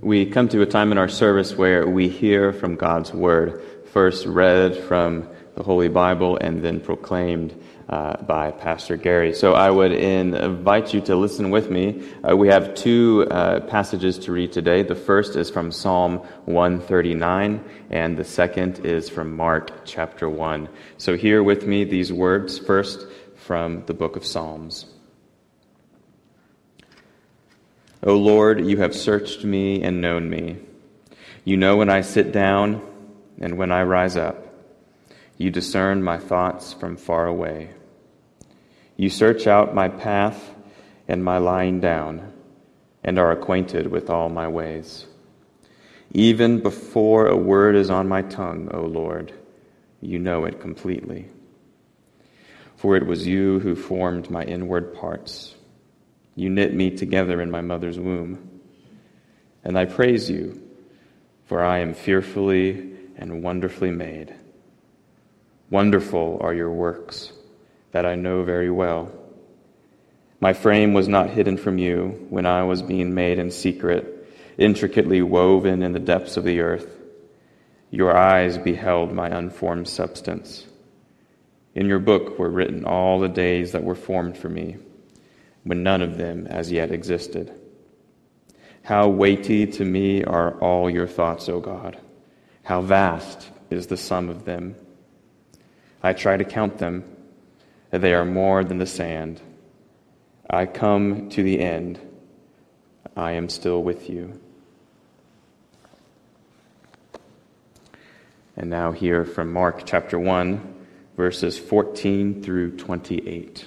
we come to a time in our service where we hear from God's Word, first read from the Holy Bible and then proclaimed uh, by Pastor Gary. So I would invite you to listen with me. Uh, we have two uh, passages to read today. The first is from Psalm 139, and the second is from Mark chapter 1. So hear with me these words first from the book of Psalms. O Lord, you have searched me and known me. You know when I sit down and when I rise up. You discern my thoughts from far away. You search out my path and my lying down, and are acquainted with all my ways. Even before a word is on my tongue, O Lord, you know it completely. For it was you who formed my inward parts. You knit me together in my mother's womb. And I praise you, for I am fearfully and wonderfully made. Wonderful are your works that I know very well. My frame was not hidden from you when I was being made in secret, intricately woven in the depths of the earth. Your eyes beheld my unformed substance. In your book were written all the days that were formed for me when none of them as yet existed. How weighty to me are all your thoughts, O God! How vast is the sum of them! I try to count them, and they are more than the sand. I come to the end. I am still with you. And now, hear from Mark chapter 1, verses 14 through 28.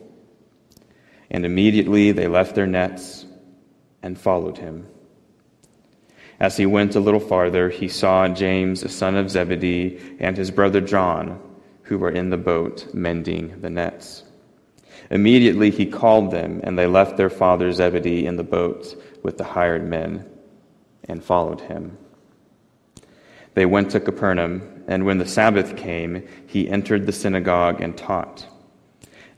And immediately they left their nets and followed him. As he went a little farther, he saw James, the son of Zebedee, and his brother John, who were in the boat mending the nets. Immediately he called them, and they left their father Zebedee in the boat with the hired men and followed him. They went to Capernaum, and when the Sabbath came, he entered the synagogue and taught.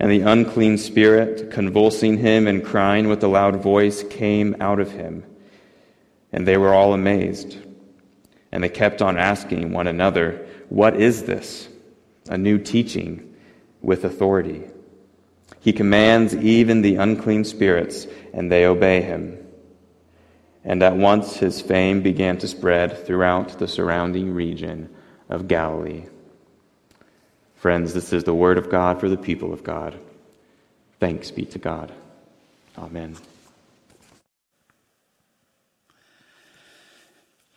And the unclean spirit, convulsing him and crying with a loud voice, came out of him. And they were all amazed. And they kept on asking one another, What is this? A new teaching with authority. He commands even the unclean spirits, and they obey him. And at once his fame began to spread throughout the surrounding region of Galilee. Friends, this is the word of God for the people of God. Thanks be to God. Amen.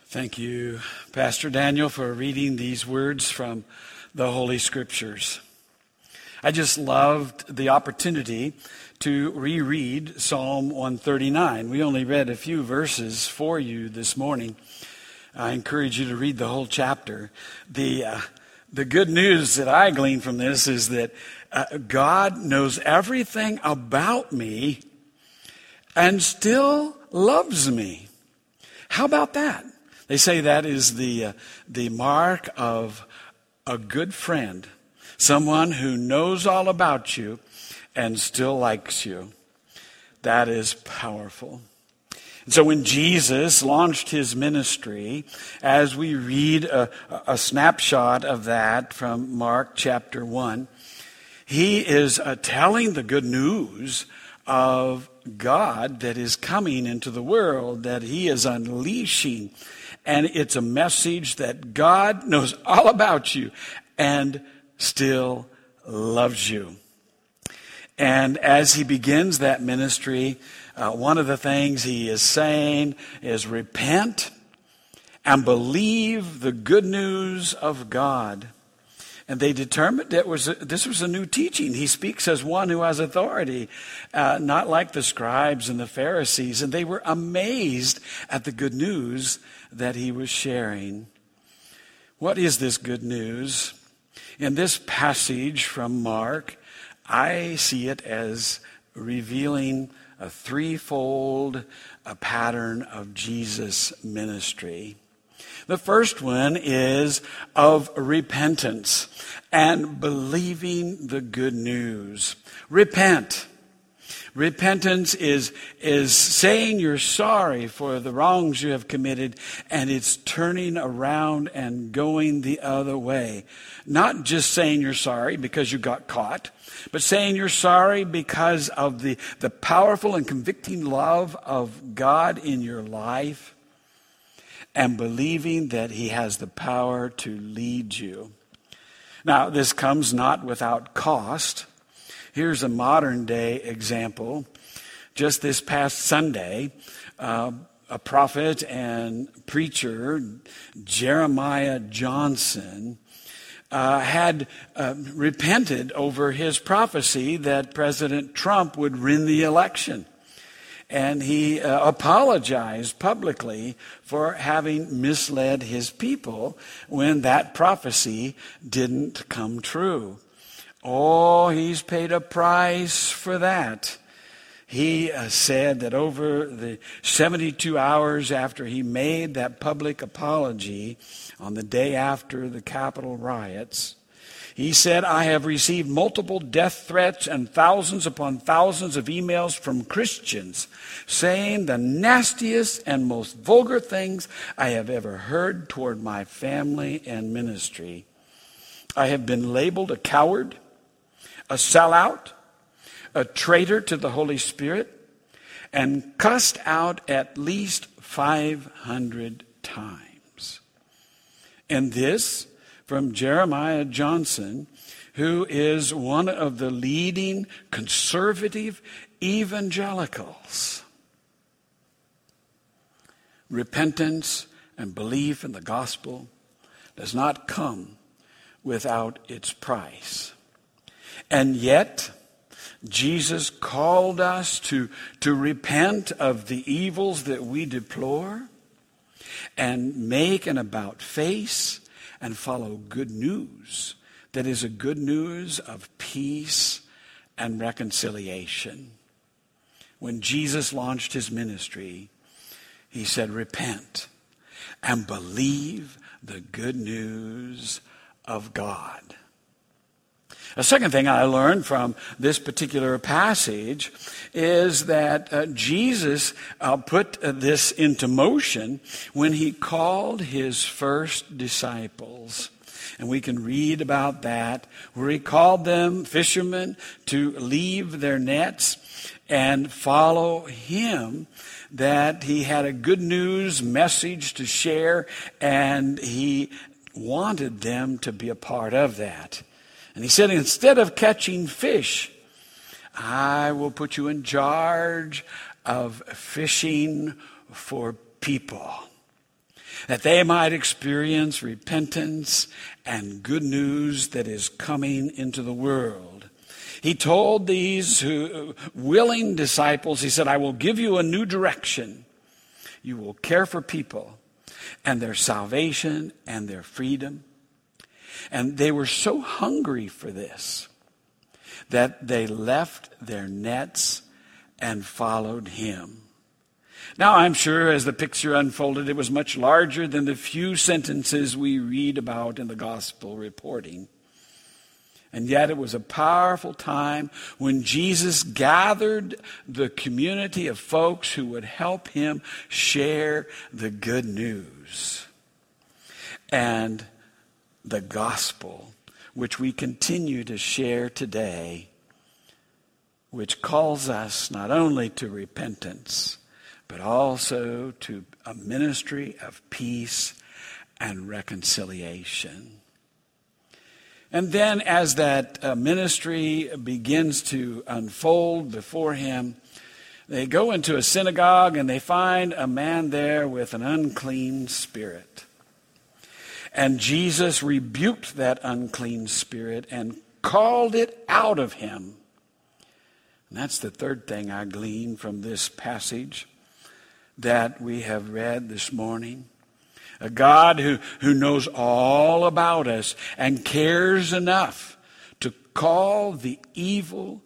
Thank you, Pastor Daniel, for reading these words from the Holy Scriptures. I just loved the opportunity to reread Psalm 139. We only read a few verses for you this morning. I encourage you to read the whole chapter. The uh, the good news that I glean from this is that uh, God knows everything about me and still loves me. How about that? They say that is the, uh, the mark of a good friend, someone who knows all about you and still likes you. That is powerful. And so when Jesus launched his ministry, as we read a, a snapshot of that from Mark chapter 1, he is uh, telling the good news of God that is coming into the world, that He is unleashing. And it's a message that God knows all about you and still loves you. And as He begins that ministry, uh, one of the things He is saying is repent and believe the good news of God. And they determined it was a, this was a new teaching. He speaks as one who has authority, uh, not like the scribes and the Pharisees. And they were amazed at the good news that he was sharing. What is this good news? In this passage from Mark, I see it as revealing a threefold a pattern of Jesus' ministry. The first one is of repentance and believing the good news. Repent. Repentance is, is saying you're sorry for the wrongs you have committed and it's turning around and going the other way. Not just saying you're sorry because you got caught, but saying you're sorry because of the, the powerful and convicting love of God in your life and believing that He has the power to lead you. Now, this comes not without cost. Here's a modern day example. Just this past Sunday, uh, a prophet and preacher, Jeremiah Johnson, uh, had uh, repented over his prophecy that President Trump would win the election and he uh, apologized publicly for having misled his people when that prophecy didn't come true. Oh, he's paid a price for that. He uh, said that over the 72 hours after he made that public apology on the day after the Capitol riots, he said, I have received multiple death threats and thousands upon thousands of emails from Christians saying the nastiest and most vulgar things I have ever heard toward my family and ministry. I have been labeled a coward, a sellout, a traitor to the Holy Spirit, and cussed out at least 500 times. And this from Jeremiah Johnson, who is one of the leading conservative evangelicals. Repentance and belief in the gospel does not come without its price. And yet, Jesus called us to, to repent of the evils that we deplore and make an about face and follow good news that is a good news of peace and reconciliation. When Jesus launched his ministry, he said, Repent and believe the good news of God. A second thing I learned from this particular passage is that uh, Jesus uh, put uh, this into motion when he called his first disciples. And we can read about that, where he called them fishermen to leave their nets and follow him that he had a good news message to share and he wanted them to be a part of that. And he said, instead of catching fish, I will put you in charge of fishing for people, that they might experience repentance and good news that is coming into the world. He told these who, willing disciples, he said, I will give you a new direction. You will care for people and their salvation and their freedom. And they were so hungry for this that they left their nets and followed him. Now, I'm sure as the picture unfolded, it was much larger than the few sentences we read about in the gospel reporting. And yet, it was a powerful time when Jesus gathered the community of folks who would help him share the good news. And the gospel, which we continue to share today, which calls us not only to repentance, but also to a ministry of peace and reconciliation. And then, as that uh, ministry begins to unfold before him, they go into a synagogue and they find a man there with an unclean spirit. And Jesus rebuked that unclean spirit and called it out of him. And that's the third thing I glean from this passage that we have read this morning. A God who, who knows all about us and cares enough to call the evil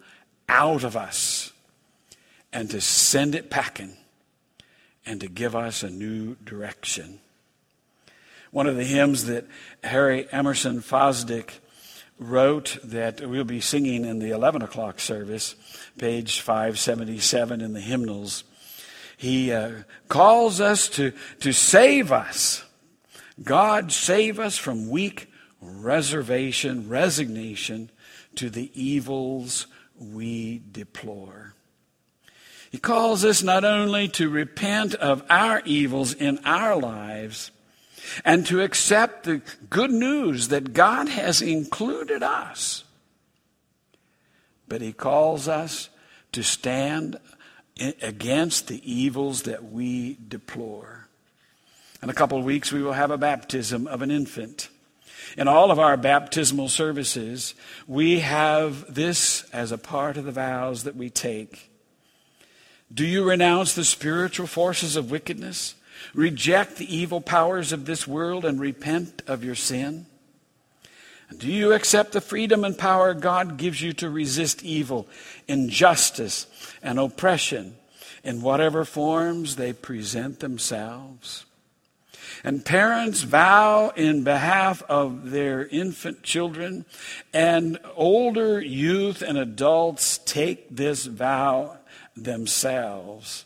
out of us and to send it packing and to give us a new direction. One of the hymns that Harry Emerson Fosdick wrote that we'll be singing in the 11 o'clock service, page 577 in the hymnals. He uh, calls us to, to save us. God save us from weak reservation, resignation to the evils we deplore. He calls us not only to repent of our evils in our lives, and to accept the good news that God has included us. But He calls us to stand against the evils that we deplore. In a couple of weeks, we will have a baptism of an infant. In all of our baptismal services, we have this as a part of the vows that we take. Do you renounce the spiritual forces of wickedness? Reject the evil powers of this world and repent of your sin? Do you accept the freedom and power God gives you to resist evil, injustice, and oppression in whatever forms they present themselves? And parents vow in behalf of their infant children, and older youth and adults take this vow themselves.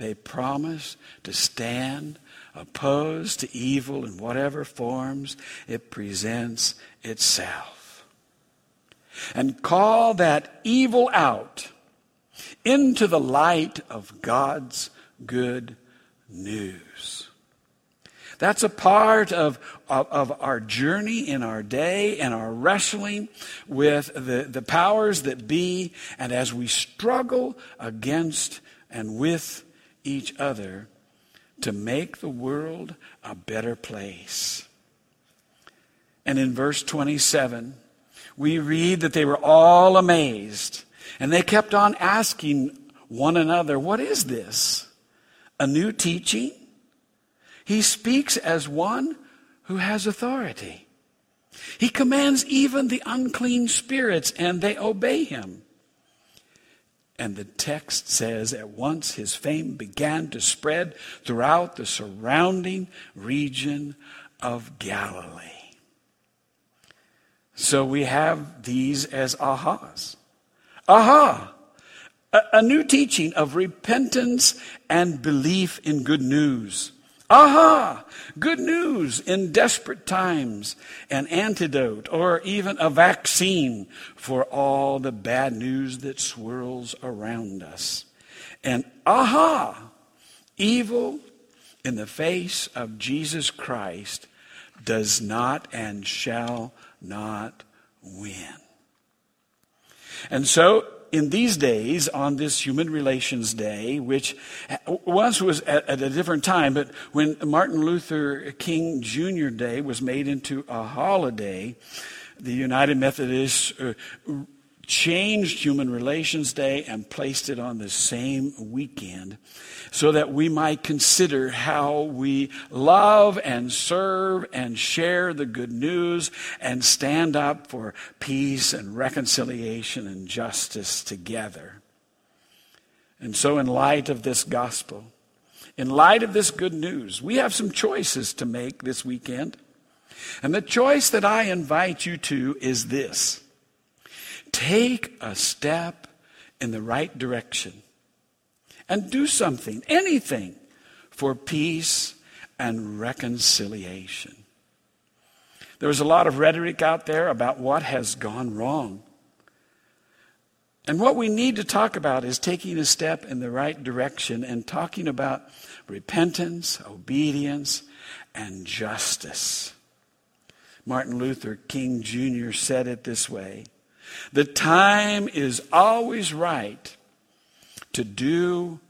They promise to stand opposed to evil in whatever forms it presents itself. And call that evil out into the light of God's good news. That's a part of, of, of, our journey in our day and our wrestling with the, the powers that be, and as we struggle against and with each other to make the world a better place. And in verse 27, we read that they were all amazed and they kept on asking one another, What is this? A new teaching? He speaks as one who has authority. He commands even the unclean spirits, and they obey him. And the text says, at once his fame began to spread throughout the surrounding region of Galilee. So we have these as ahas. Aha! A, new teaching of repentance and belief in good news. Aha! Good news in desperate times, an antidote or even a vaccine for all the bad news that swirls around us. And aha! Evil in the face of Jesus Christ does not and shall not win. And so in these days, on this Human Relations Day, which once was at, at, a different time, but when Martin Luther King Jr. Day was made into a holiday, the United Methodists uh, changed Human Relations Day and placed it on the same weekend so that we might consider how we love and serve and share the good news and stand up for peace and reconciliation and justice together. And so, in light of this gospel, in light of this good news, we have some choices to make this weekend. And the choice that I invite you to is this take a step in the right direction and do something, anything, for peace and reconciliation. There's a lot of rhetoric out there about what has gone wrong. And what we need to talk about is taking a step in the right direction and talking about repentance, obedience, and justice. Martin Luther King Jr. said it this way The time is always right to do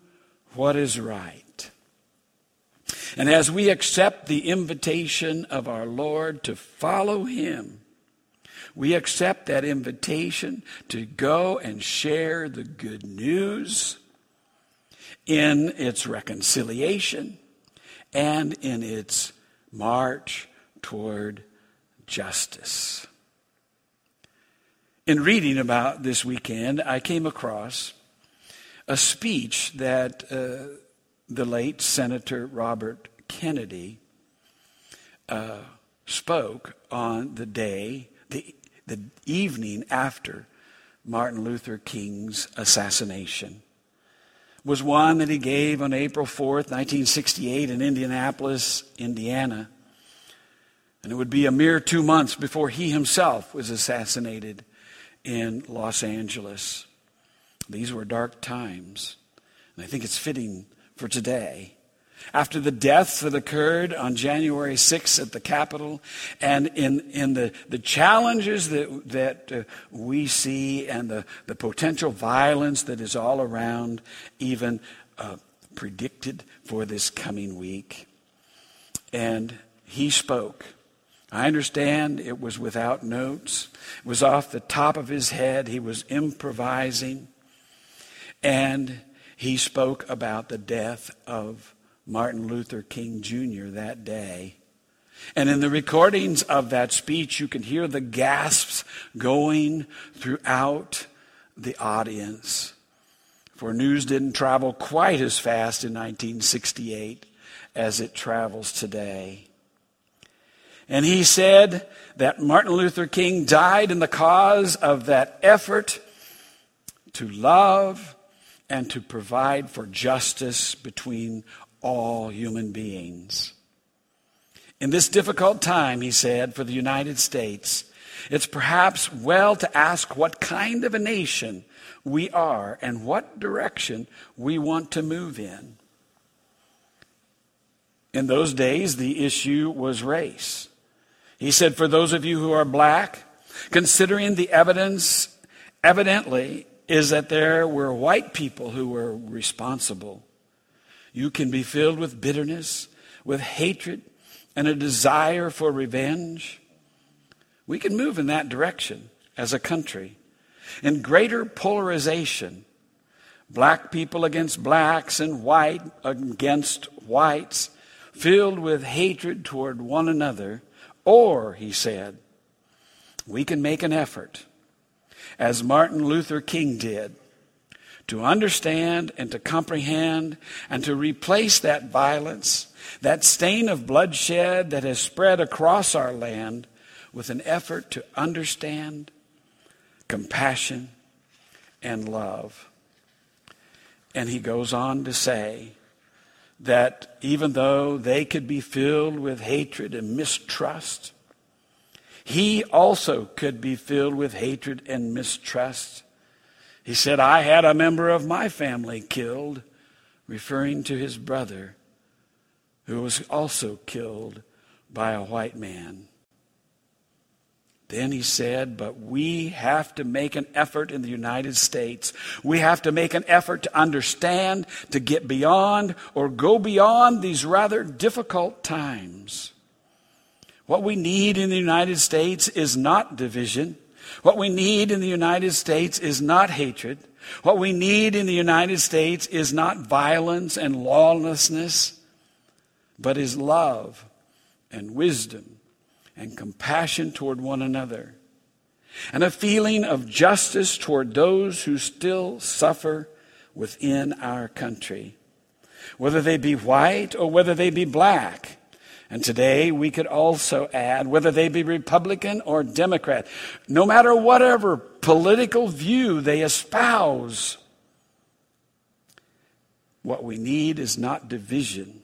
what is right. And as we accept the invitation of our Lord to follow Him, we accept that invitation to go and share the good news in its reconciliation and in its march toward justice. In reading about this weekend, I came across a speech that uh, the late Senator Robert Kennedy uh, spoke on the day, the, the evening after Martin Luther King's assassination was one that he gave on April 4th, 1968, in Indianapolis, Indiana. And it would be a mere two months before he himself was assassinated in Los Angeles. These were dark times. And I think it's fitting for today after the deaths that occurred on January 6th at the Capitol and in, in the, the challenges that, that uh, we see and the, the potential violence that is all around, even uh, predicted for this coming week. And he spoke. I understand it was without notes. It was off the top of his head. He was improvising. And he spoke about the death of Martin Luther King Jr. that day. And in the recordings of that speech, you can hear the gasps going throughout the audience. For news didn't travel quite as fast in 1968 as it travels today. And he said that Martin Luther King died in the cause of that effort to love and to provide for justice between all human beings. In this difficult time, he said, for the United States, it's perhaps well to ask what kind of a nation we are and what direction we want to move in. In those days, the issue was race. He said, For those of you who are black, considering the evidence, evidently, is that there were white people who were responsible you can be filled with bitterness, with hatred, and a desire for revenge. We can move in that direction as a country. In greater polarization, black people against blacks and white against whites, filled with hatred toward one another. Or, he said, we can make an effort, as Martin Luther King did, to understand and to comprehend and to replace that violence, that stain of bloodshed that has spread across our land with an effort to understand, compassion, and love. And he goes on to say that even though they could be filled with hatred and mistrust, he also could be filled with hatred and mistrust he said, I had a member of my family killed, referring to his brother, who was also killed by a white man. Then he said, But we have to make an effort in the United States. We have to make an effort to understand, to get beyond, or go beyond these rather difficult times. What we need in the United States is not division. What we need in the United States is not hatred. What we need in the United States is not violence and lawlessness, but is love and wisdom and compassion toward one another and a feeling of justice toward those who still suffer within our country, whether they be white or whether they be black. And today we could also add, whether they be Republican or Democrat, no matter whatever political view they espouse, what we need is not division,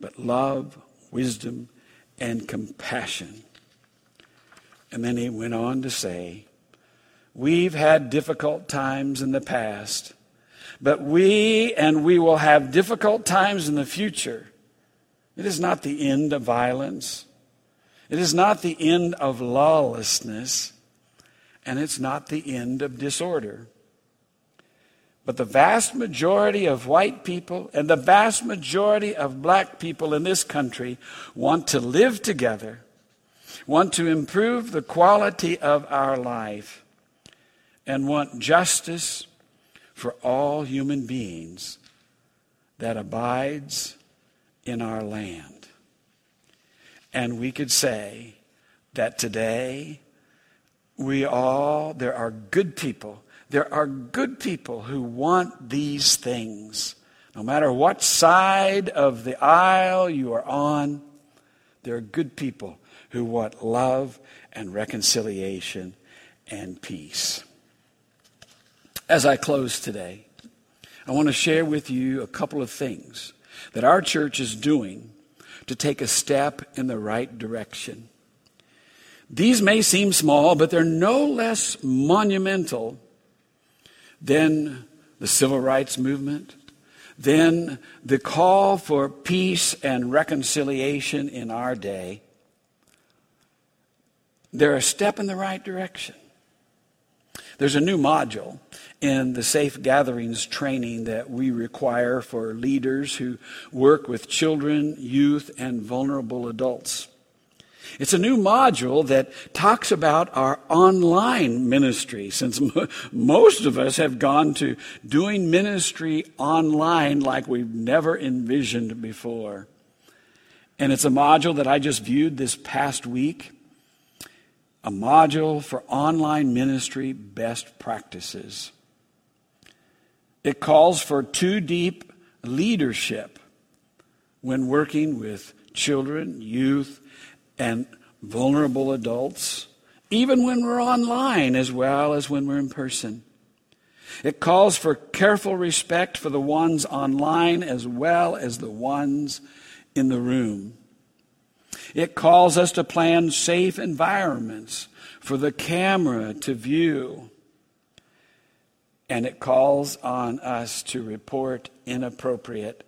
but love, wisdom, and compassion. And then he went on to say, We've had difficult times in the past, but we and we will have difficult times in the future. It is not the end of violence. It is not the end of lawlessness. And it's not the end of disorder. But the vast majority of white people and the vast majority of black people in this country want to live together, want to improve the quality of our life, and want justice for all human beings that abides in our land. And we could say that today we all, there are good people there are good people who want these things. No matter what side of the aisle you are on, there are good people who want love and reconciliation and peace. As I close today, I want to share with you a couple of things that our church is doing to take a step in the right direction. These may seem small, but they're no less monumental then the civil rights movement, then the call for peace and reconciliation in our day. They're a step in the right direction. There's a new module in the Safe Gatherings training that we require for leaders who work with children, youth, and vulnerable adults. It's a new module that talks about our online ministry, since most of us have gone to doing ministry online like we've never envisioned before. And it's a module that I just viewed this past week a module for online ministry best practices. It calls for two deep leadership when working with children, youth, and vulnerable adults, even when we're online as well as when we're in person. It calls for careful respect for the ones online as well as the ones in the room. It calls us to plan safe environments for the camera to view. And it calls on us to report inappropriate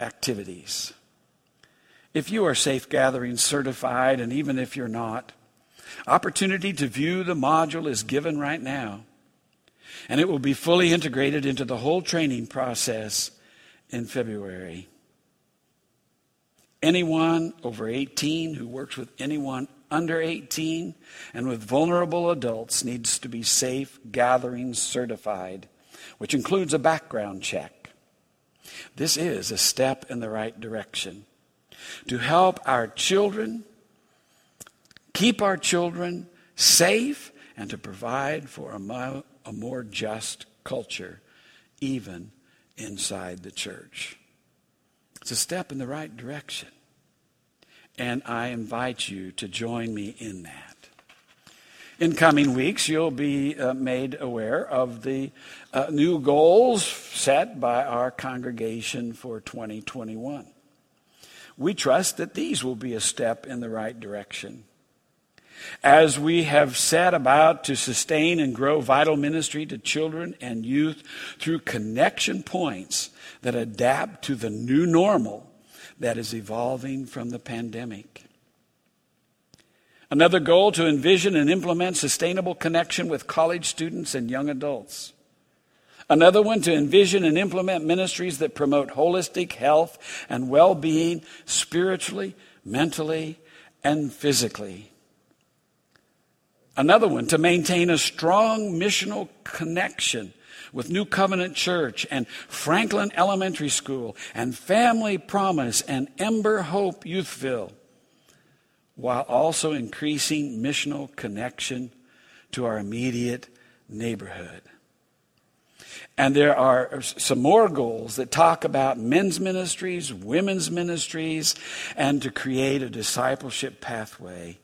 activities. If you are Safe Gathering certified, and even if you're not, opportunity to view the module is given right now. And it will be fully integrated into the whole training process in February. Anyone over 18 who works with anyone under 18 and with vulnerable adults needs to be safe gathering certified, which includes a background check. This is a step in the right direction to help our children, keep our children safe, and to provide for a more, a more just culture, even inside the church. It's a step in the right direction. And I invite you to join me in that. In coming weeks, you'll be uh, made aware of the uh, new goals set by our congregation for 2021 we trust that these will be a step in the right direction. As we have set about to sustain and grow vital ministry to children and youth through connection points that adapt to the new normal that is evolving from the pandemic. Another goal to envision and implement sustainable connection with college students and young adults. Another one to envision and implement ministries that promote holistic health and well being spiritually, mentally, and physically. Another one to maintain a strong missional connection with New Covenant Church and Franklin Elementary School and Family Promise and Ember Hope Youthville, while also increasing missional connection to our immediate neighborhood. And there are some more goals that talk about men's ministries, women's ministries, and to create a discipleship pathway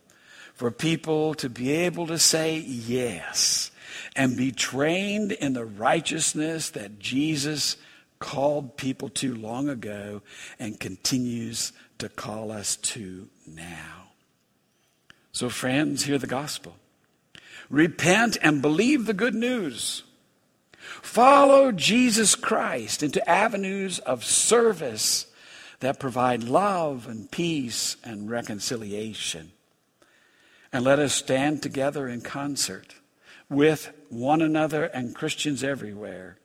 for people to be able to say yes and be trained in the righteousness that Jesus called people to long ago and continues to call us to now. So, friends, hear the gospel. Repent and believe the good news. Follow Jesus Christ into avenues of service that provide love and peace and reconciliation. And let us stand together in concert with one another and Christians everywhere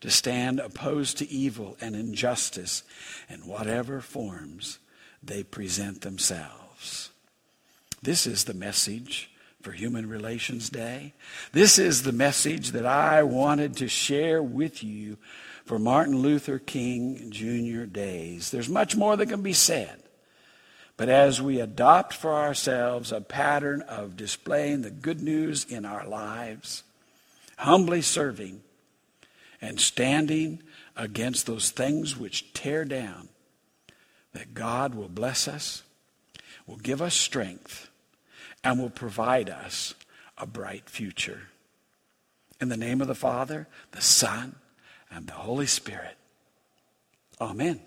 to stand opposed to evil and injustice in whatever forms they present themselves. This is the message for Human Relations Day. This is the message that I wanted to share with you for Martin Luther King Jr. days. There's much more that can be said. But as we adopt for ourselves a pattern of displaying the good news in our lives, humbly serving, and standing against those things which tear down, that God will bless us, will give us strength, and will provide us a bright future. In the name of the Father, the Son, and the Holy Spirit. Amen.